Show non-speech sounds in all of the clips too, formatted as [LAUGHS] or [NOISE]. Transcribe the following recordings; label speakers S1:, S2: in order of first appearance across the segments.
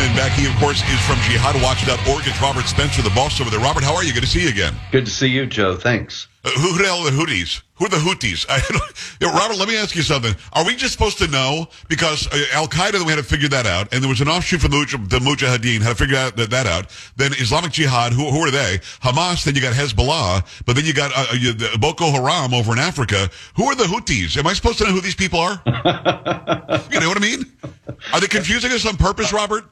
S1: Horseman back. He, of course, is from jihadwatch.org. It's Robert Spencer, the boss over there. Robert, how are you? Good to see you again.
S2: Good to see you, Joe. Thanks.
S1: Uh, who the hell are the Houthis? Who are the Houthis? [LAUGHS] I Robert, let me ask you something. Are we just supposed to know? Because uh, Al Qaeda, we had to figure that out, and there was an offshoot from the, the Mujahideen, had to figure out that, that out. Then Islamic Jihad, who, who are they? Hamas, then you got Hezbollah, but then you got uh, you, Boko Haram over in Africa. Who are the Houthis? Am I supposed to know who these people are? [LAUGHS] you know what I mean? Are they confusing us on purpose, Robert?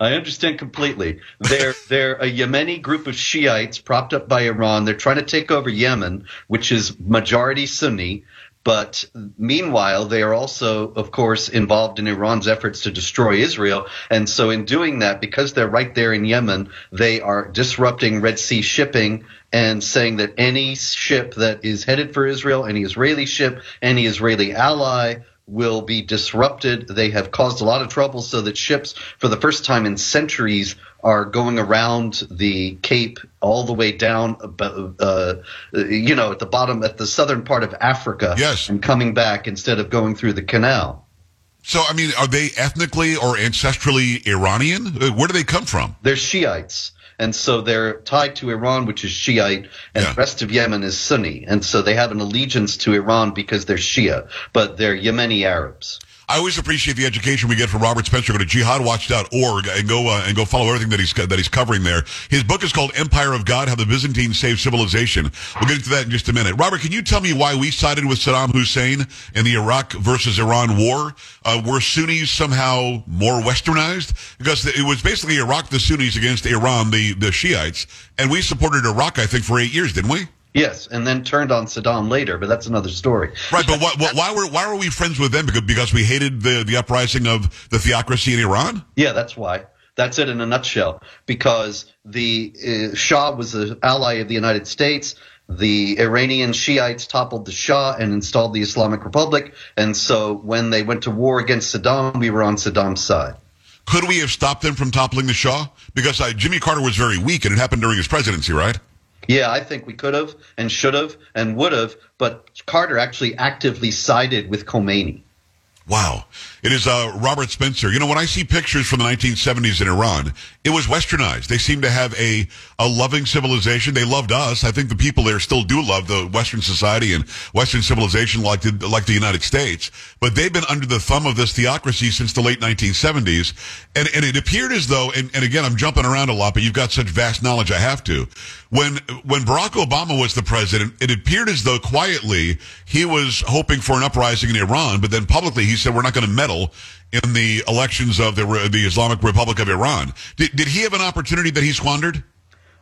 S2: I understand completely. They're [LAUGHS] they're a Yemeni group of Shiites propped up by Iran. They're trying to take over Yemen, which is majority Sunni. But meanwhile, they are also, of course, involved in Iran's efforts to destroy Israel. And so, in doing that, because they're right there in Yemen, they are disrupting Red Sea shipping and saying that any ship that is headed for Israel, any Israeli ship, any Israeli ally, will be disrupted. They have caused a lot of trouble so that ships, for the first time in centuries, are going around the Cape all the way down, uh, you know, at the bottom, at the southern part of Africa.
S1: Yes.
S2: And coming back instead of going through the canal.
S1: So, I mean, are they ethnically or ancestrally Iranian? Uh, where do they come from?
S2: They're Shiites and so they're tied to Iran, which is Shiite, and yeah. the rest of Yemen is Sunni, and so they have an allegiance to Iran because they're Shia, but they're Yemeni Arabs.
S1: I always appreciate the education we get from Robert Spencer. Go to jihadwatch.org and go uh, and go follow everything that he's that he's covering there. His book is called Empire of God: How the Byzantines Saved Civilization. We'll get into that in just a minute. Robert, can you tell me why we sided with Saddam Hussein in the Iraq versus Iran war? Uh, were Sunnis somehow more westernized? Because it was basically Iraq the Sunnis against Iran the the Shiites, and we supported Iraq I think for eight years, didn't we?
S2: Yes, and then turned on Saddam later, but that's another story.
S1: Right, but why, why were why were we friends with them? Because because we hated the the uprising of the theocracy in Iran.
S2: Yeah, that's why. That's it in a nutshell. Because the uh, Shah was an ally of the United States. The Iranian Shiites toppled the Shah and installed the Islamic Republic. And so when they went to war against Saddam, we were on Saddam's side.
S1: Could we have stopped them from toppling the Shah? Because uh, Jimmy Carter was very weak, and it happened during his presidency, right?
S2: Yeah, I think we could have and should have and would have, but Carter actually actively sided with Khomeini.
S1: Wow. It is uh, Robert Spencer. You know, when I see pictures from the 1970s in Iran, it was westernized. They seem to have a, a loving civilization. They loved us. I think the people there still do love the Western society and Western civilization like the, like the United States. But they've been under the thumb of this theocracy since the late 1970s. And, and it appeared as though, and, and again, I'm jumping around a lot, but you've got such vast knowledge, I have to. When, when Barack Obama was the president, it appeared as though quietly he was hoping for an uprising in Iran, but then publicly he said, we're not going to meddle in the elections of the, the Islamic Republic of Iran. Did, did he have an opportunity that he squandered?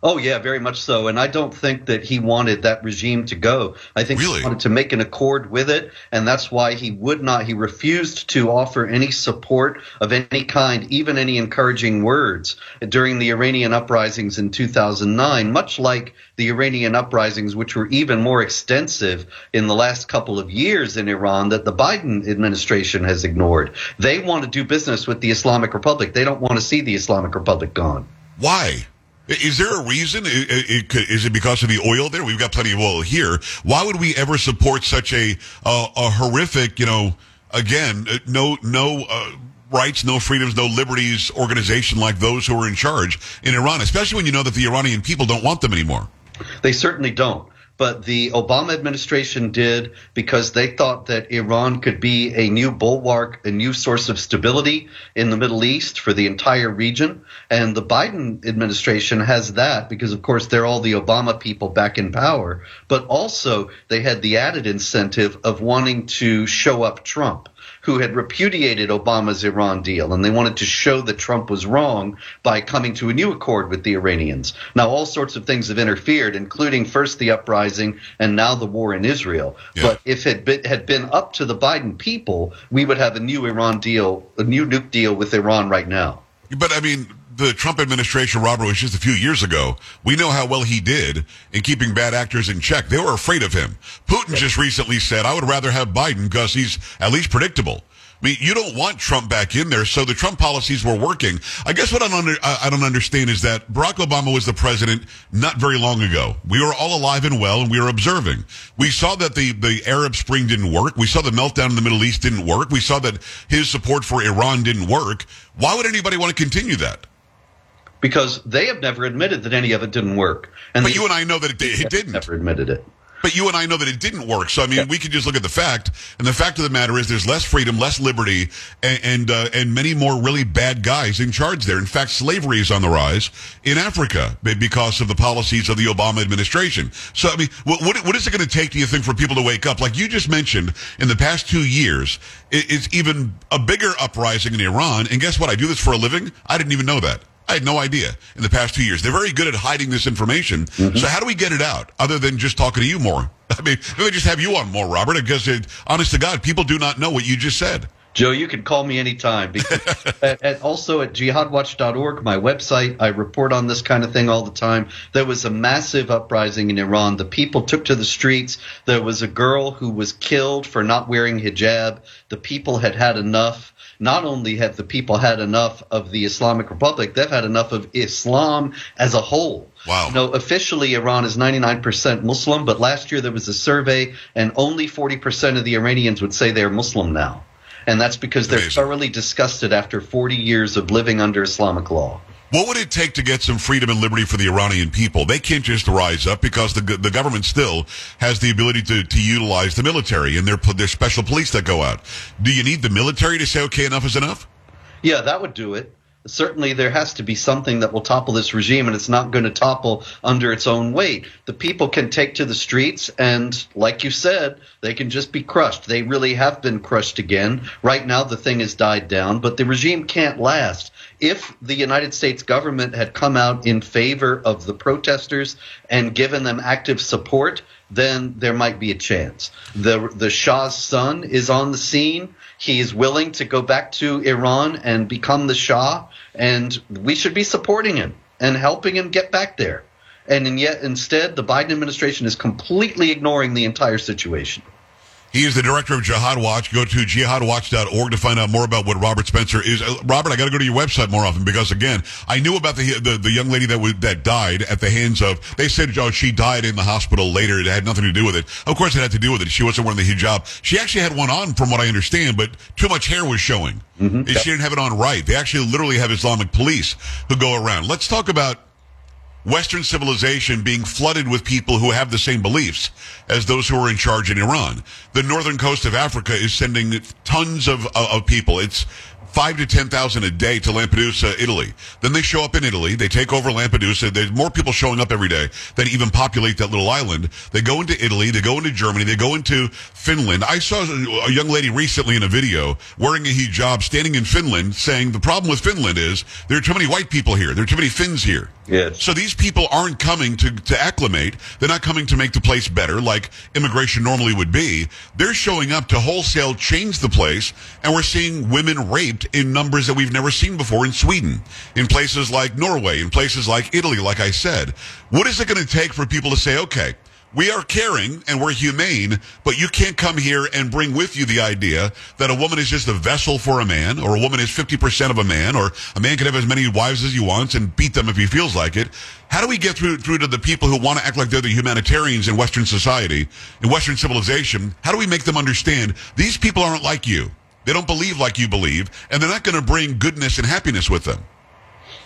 S2: Oh yeah, very much so. And I don't think that he wanted that regime to go. I think
S1: really?
S2: he wanted to make an accord with it, and that's why he would not. He refused to offer any support of any kind, even any encouraging words during the Iranian uprisings in 2009. Much like the Iranian uprisings, which were even more extensive in the last couple of years in Iran, that the Biden administration has ignored. They want to do business with the Islamic Republic. They don't want to see the Islamic Republic gone.
S1: Why? Is there a reason? Is it because of the oil there? We've got plenty of oil here. Why would we ever support such a a, a horrific, you know, again, uh, no no uh, rights, no freedoms, no liberties organization like those who are in charge in Iran, especially when you know that the Iranian people don't want them anymore?
S2: They certainly don't but the Obama administration did because they thought that Iran could be a new bulwark, a new source of stability in the Middle East for the entire region. And the Biden administration has that because, of course, they're all the Obama people back in power. But also, they had the added incentive of wanting to show up Trump who had repudiated Obama's Iran deal, and they wanted to show that Trump was wrong by coming to a new accord with the Iranians. Now, all sorts of things have interfered, including first the uprising and now the war in Israel. Yeah. But if it been, had been up to the Biden people, we would have a new Iran deal, a new nuke deal with Iran right now.
S1: But I mean, the Trump administration, Robert, was just a few years ago. We know how well he did in keeping bad actors in check. They were afraid of him. Putin just recently said, I would rather have Biden because he's at least predictable. I mean, you don't want Trump back in there, so the Trump policies were working. I guess what I don't, under, I don't understand is that Barack Obama was the president not very long ago. We were all alive and well, and we were observing. We saw that the, the Arab Spring didn't work. We saw the meltdown in the Middle East didn't work. We saw that his support for Iran didn't work. Why would anybody want to continue that?
S2: Because they have never admitted that any of it didn't work.
S1: And but you and I know that it, it didn't.
S2: Never admitted it.
S1: But you and I know that it didn't work. So I mean, yeah. we can just look at the fact, and the fact of the matter is, there's less freedom, less liberty, and and, uh, and many more really bad guys in charge there. In fact, slavery is on the rise in Africa because of the policies of the Obama administration. So I mean, what what, what is it going to take, do you think, for people to wake up? Like you just mentioned, in the past two years, it, it's even a bigger uprising in Iran. And guess what? I do this for a living. I didn't even know that. I had no idea in the past two years. They're very good at hiding this information. Mm-hmm. So how do we get it out other than just talking to you more? [LAUGHS] I mean, maybe just have you on more, Robert, because it, honest to God, people do not know what you just said.
S2: Joe, you can call me anytime. Because, [LAUGHS] and also at jihadwatch.org, my website, I report on this kind of thing all the time. There was a massive uprising in Iran. The people took to the streets. There was a girl who was killed for not wearing hijab. The people had had enough not only have the people had enough of the Islamic Republic, they've had enough of Islam as a whole.
S1: Wow.
S2: You know, officially Iran is 99% Muslim, but last year there was a survey and only 40% of the Iranians would say they're Muslim now. And that's because they're Amazing. thoroughly disgusted after 40 years of living under Islamic law.
S1: What would it take to get some freedom and liberty for the Iranian people? They can't just rise up because the the government still has the ability to, to utilize the military and their their special police that go out. Do you need the military to say okay, enough is enough?
S2: Yeah, that would do it. Certainly, there has to be something that will topple this regime, and it's not going to topple under its own weight. The people can take to the streets, and like you said, they can just be crushed. They really have been crushed again. Right now, the thing has died down, but the regime can't last if the United States government had come out in favor of the protesters and given them active support, then there might be a chance. The the Shah's son is on the scene. He is willing to go back to Iran and become the Shah, and we should be supporting him and helping him get back there. And yet, instead, the Biden administration is completely ignoring the entire situation.
S1: He is the director of Jihad Watch. Go to jihadwatch.org to find out more about what Robert Spencer is. Uh, Robert, I got to go to your website more often because again, I knew about the the, the young lady that was, that died at the hands of. They said, oh, she died in the hospital later. It had nothing to do with it. Of course, it had to do with it. She wasn't wearing the hijab. She actually had one on, from what I understand, but too much hair was showing. Mm-hmm. She didn't have it on right. They actually literally have Islamic police who go around. Let's talk about Western civilization being flooded with people who have the same beliefs as those who are in charge in Iran. The northern coast of Africa is sending tons of, of people. It's five to 10,000 a day to Lampedusa, Italy. Then they show up in Italy. They take over Lampedusa. There's more people showing up every day than even populate that little island. They go into Italy. They go into Germany. They go into Finland. I saw a young lady recently in a video wearing a hijab standing in Finland saying the problem with Finland is there are too many white people here. There are too many Finns here.
S2: Yes.
S1: So these people aren't coming to, to acclimate. They're not coming to make the place better like immigration normally would be. They're showing up to wholesale change the place and we're seeing women raped in numbers that we've never seen before in Sweden, in places like Norway, in places like Italy, like I said. What is it going to take for people to say, okay, we are caring and we're humane, but you can't come here and bring with you the idea that a woman is just a vessel for a man, or a woman is 50% of a man, or a man can have as many wives as he wants and beat them if he feels like it. How do we get through, through to the people who want to act like they're the humanitarians in Western society, in Western civilization? How do we make them understand these people aren't like you? They don't believe like you believe, and they're not going to bring goodness and happiness with them.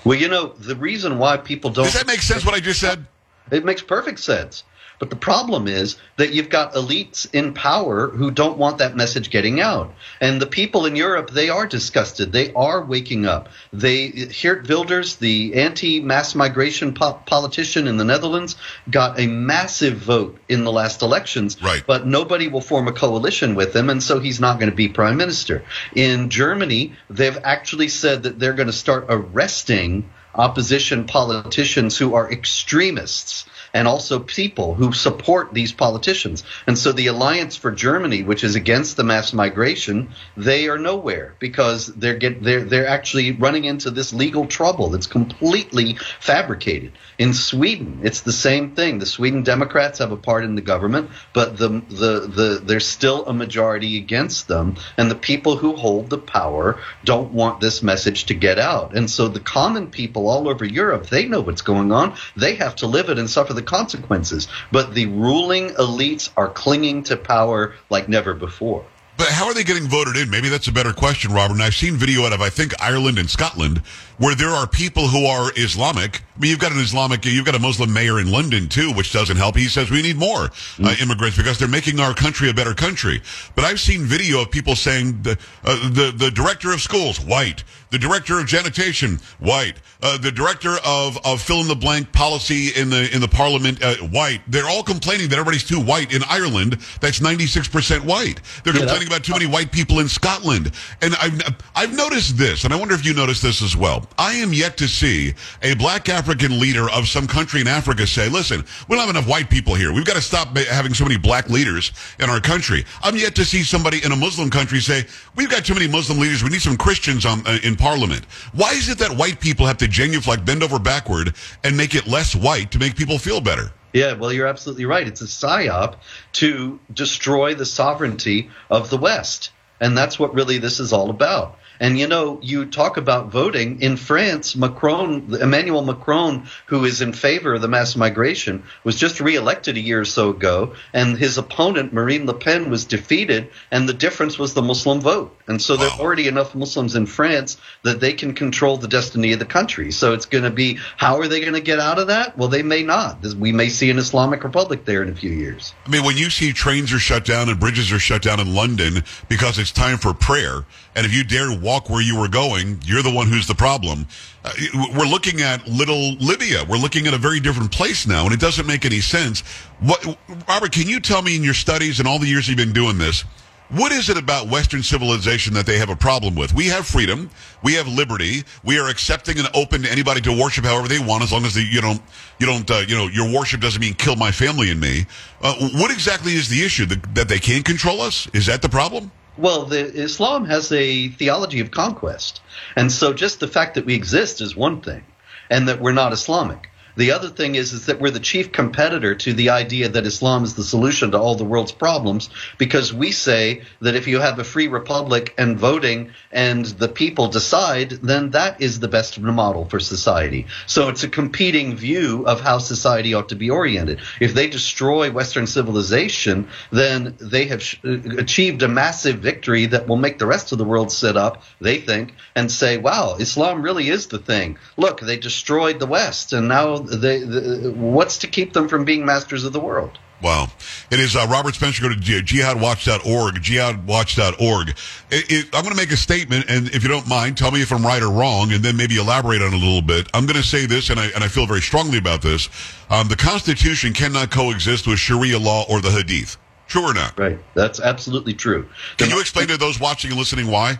S2: Well, you know, the reason why people don't.
S1: Does that make sense what I just said?
S2: It makes perfect sense. But the problem is that you've got elites in power who don't want that message getting out. And the people in Europe, they are disgusted. They are waking up. They Geert Wilders, the anti-mass migration po- politician in the Netherlands, got a massive vote in the last elections.
S1: Right.
S2: But nobody will form a coalition with him, and so he's not going to be prime minister. In Germany, they've actually said that they're going to start arresting opposition politicians who are extremists and also people who support these politicians. And so the Alliance for Germany, which is against the mass migration, they are nowhere because they're get they're they're actually running into this legal trouble that's completely fabricated. In Sweden, it's the same thing. The Sweden Democrats have a part in the government, but the the the there's still a majority against them, and the people who hold the power don't want this message to get out. And so the common people all over Europe, they know what's going on. They have to live it and suffer the the consequences. But the ruling elites are clinging to power like never before.
S1: But how are they getting voted in? Maybe that's a better question, Robert. And I've seen video out of, I think, Ireland and Scotland, where there are people who are Islamic. I mean, you've got an Islamic, you've got a Muslim mayor in London, too, which doesn't help. He says we need more uh, mm. immigrants because they're making our country a better country. But I've seen video of people saying the, uh, the, the director of schools, white. The director of janitation, white. Uh, the director of, of fill in the blank policy in the, in the parliament, uh, white. They're all complaining that everybody's too white in Ireland. That's 96% white. They're yeah, complaining about too many white people in Scotland. And I've, I've noticed this, and I wonder if you noticed this as well. I am yet to see a black African leader of some country in Africa say, listen, we don't have enough white people here. We've got to stop having so many black leaders in our country. I'm yet to see somebody in a Muslim country say, we've got too many Muslim leaders. We need some Christians on, uh, in parliament. Why is it that white people have to genuflect, bend over backward, and make it less white to make people feel better?
S2: Yeah, well, you're absolutely right. It's a psyop to destroy the sovereignty of the West. And that's what really this is all about. And you know, you talk about voting in France. Macron, Emmanuel Macron, who is in favor of the mass migration, was just reelected a year or so ago, and his opponent Marine Le Pen was defeated, and the difference was the Muslim vote. And so wow. there are already enough Muslims in France that they can control the destiny of the country. So it's going to be how are they going to get out of that? Well, they may not. We may see an Islamic Republic there in a few years.
S1: I mean, when you see trains are shut down and bridges are shut down in London because it's time for prayer, and if you dare walk where you were going, you're the one who's the problem. Uh, we're looking at little Libya. We're looking at a very different place now, and it doesn't make any sense. What, Robert, can you tell me in your studies and all the years you've been doing this, what is it about Western civilization that they have a problem with? We have freedom. We have liberty. We are accepting and open to anybody to worship however they want, as long as they, you don't, you don't, uh, you know, your worship doesn't mean kill my family and me. Uh, what exactly is the issue that they can't control us? Is that the problem?
S2: Well, the, Islam has a theology of conquest. And so just the fact that we exist is one thing, and that we're not Islamic. The other thing is, is that we're the chief competitor to the idea that Islam is the solution to all the world's problems because we say that if you have a free republic and voting and the people decide, then that is the best model for society. So it's a competing view of how society ought to be oriented. If they destroy Western civilization, then they have uh, achieved a massive victory that will make the rest of the world sit up, they think, and say, wow, Islam really is the thing. Look, they destroyed the West and now they, the, what's to keep them from being masters of the world?
S1: Wow. It is uh, Robert Spencer. Go to jihadwatch.org, jihadwatch.org. It, it, I'm going to make a statement, and if you don't mind, tell me if I'm right or wrong, and then maybe elaborate on it a little bit. I'm going to say this, and I, and I feel very strongly about this. Um, the Constitution cannot coexist with Sharia law or the Hadith. True or not?
S2: Right. That's absolutely true.
S1: Can you explain to those watching and listening why?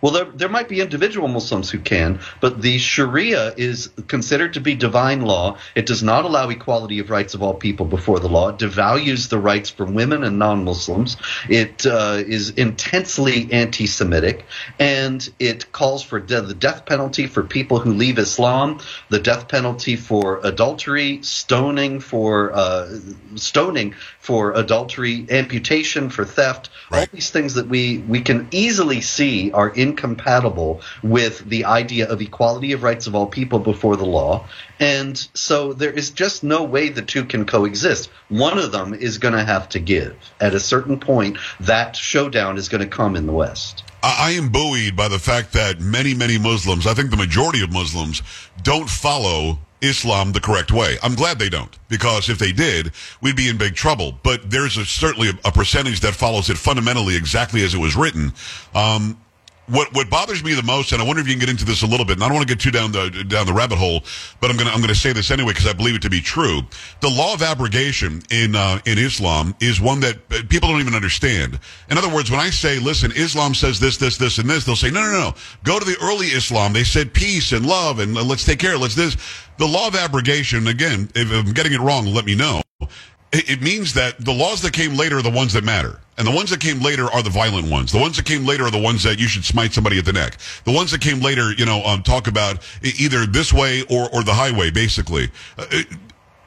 S2: Well, there, there might be individual Muslims who can, but the Sharia is considered to be divine law. It does not allow equality of rights of all people before the law. It devalues the rights for women and non Muslims. It uh, is intensely anti Semitic, and it calls for de- the death penalty for people who leave Islam, the death penalty for adultery, stoning for uh, stoning for adultery, amputation for theft, right. all these things that we, we can easily see are in incompatible with the idea of equality of rights of all people before the law. And so there is just no way the two can coexist. One of them is going to have to give. At a certain point, that showdown is going to come in the West.
S1: I am buoyed by the fact that many, many Muslims, I think the majority of Muslims, don't follow Islam the correct way. I'm glad they don't, because if they did, we'd be in big trouble. But there's a, certainly a, percentage that follows it fundamentally exactly as it was written. Um, what what bothers me the most, and I wonder if you can get into this a little bit. And I don't want to get too down the down the rabbit hole, but I'm gonna I'm gonna say this anyway because I believe it to be true. The law of abrogation in uh, in Islam is one that uh, people don't even understand. In other words, when I say, "Listen, Islam says this, this, this, and this," they'll say, "No, no, no. No. Go to the early Islam. They said peace and love, and let's take care. Let's this." The law of abrogation. Again, if I'm getting it wrong, let me know it means that the laws that came later are the ones that matter. And the ones that came later are the violent ones. The ones that came later are the ones that you should smite somebody at the neck. The ones that came later, you know, um, talk about either this way or, or the highway, basically. Uh,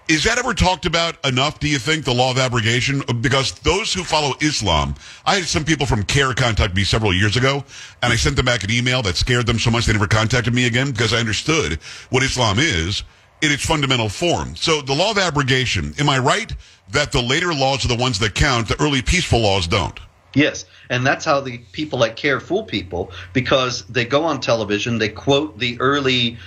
S1: is that ever talked about enough, do you think, the law of abrogation? Because those who follow Islam, I had some people from CAIR contact me several years ago, and I sent them back an email that scared them so much they never contacted me again because I understood what Islam is in its fundamental form. So the law of abrogation, am I right that the later laws are the ones that count, the early peaceful laws don't?
S2: Yes, and that's how the people like CAIR fool people because they go on television, they quote the early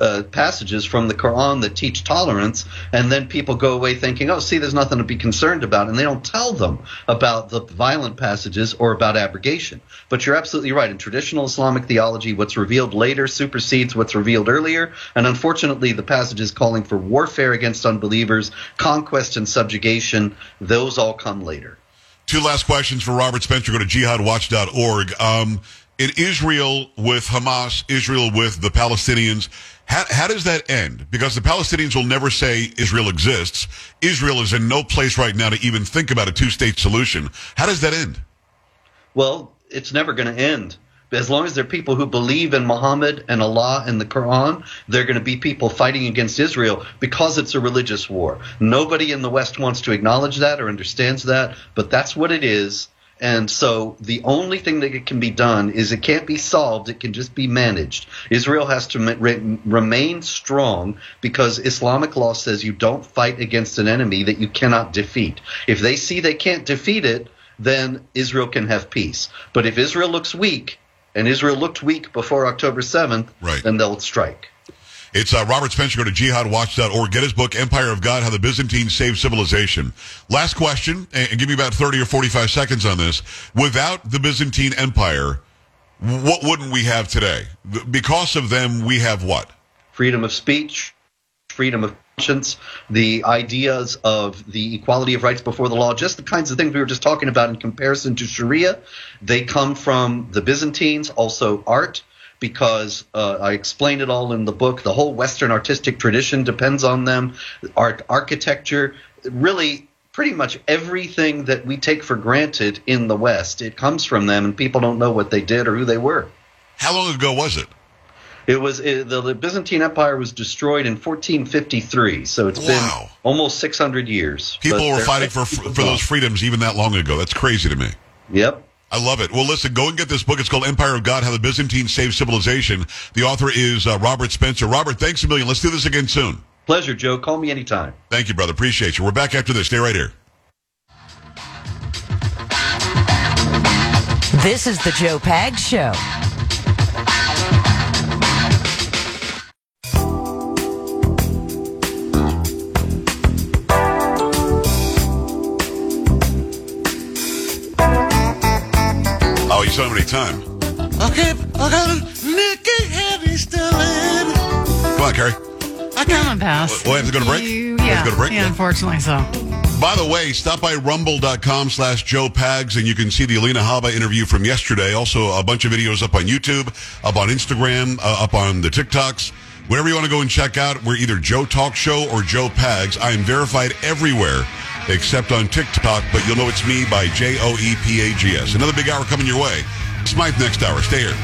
S2: uh, passages from the Quran that teach tolerance, and then people go away thinking, "Oh, see, there's nothing to be concerned about," and they don't tell them about the violent passages or about abrogation. But you're absolutely right. In traditional Islamic theology, what's revealed later supersedes what's revealed earlier, and unfortunately, the passages calling for warfare against unbelievers, conquest and subjugation, those all come later.
S1: Two last questions for Robert Spencer. Go to jihadwatch.org. Um, in Israel with Hamas, Israel with the Palestinians, how, how, does that end? Because the Palestinians will never say Israel exists. Israel is in no place right now to even think about a two state solution. How does that end?
S2: Well, it's never going to end as long as there are people who believe in Muhammad and Allah and the Quran, they're going to be people fighting against Israel because it's a religious war. Nobody in the West wants to acknowledge that or understands that, but that's what it is. And so the only thing that can be done is it can't be solved, it can just be managed. Israel has to re- remain strong because Islamic law says you don't fight against an enemy that you cannot defeat. If they see they can't defeat it, then Israel can have peace. But if Israel looks weak, and Israel looked weak before October 7th, right. then they'll strike.
S1: It's uh, Robert Spencer. Go to jihadwatch.org. Get his book, Empire of God, How the Byzantines Saved Civilization. Last question, and give me about 30 or 45 seconds on this. Without the Byzantine Empire, what wouldn't we have today? Because of them, we have what?
S2: Freedom of speech, freedom of conscience, the ideas of the equality of rights before the law, just the kinds of things we were just talking about in comparison to Sharia. They come from the Byzantines, also art, because uh, I explain it all in the book. The whole Western artistic tradition depends on them, art, architecture, really pretty much everything that we take for granted in the West, it comes from them, and people don't know what they did or who they were.
S1: How long ago was it?
S2: It was it, the, the, Byzantine Empire was destroyed in 1453, so it's wow. been almost 600 years.
S1: People were fighting for [LAUGHS] for those freedoms even that long ago. That's crazy to me.
S2: Yep.
S1: I love it. Well, listen, go and get this book. It's called Empire of God: How the Byzantines Saved Civilization. The author is uh, Robert Spencer. Robert, thanks a million. Let's do this again soon.
S2: Pleasure, Joe. Call me anytime.
S1: Thank you, brother. Appreciate you. We're back after this. Stay right here.
S3: This is the Joe Pags Show.
S1: So many times.
S4: Okay, okay, Nikki Haley still in.
S1: Come on, Carrie.
S5: I can't pass.
S1: We'll have to go to break?
S5: You,
S1: yeah,
S5: have
S1: to go to break?
S5: yeah, unfortunately so.
S1: By the way, stop by rumble.com slash Joe Pags and you can see the Alina Habba interview from yesterday. Also, a bunch of videos up on YouTube, up on Instagram, uh, up on the TikToks. Wherever you want to go and check out, we're either Joe Talk Show or Joe Pags. I am verified everywhere except on TikTok, but you'll know it's me by J O E P A G S. Another big hour coming your way. Smythe next hour. Stay here.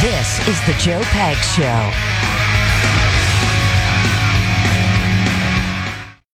S3: This is the Joe Pags Show.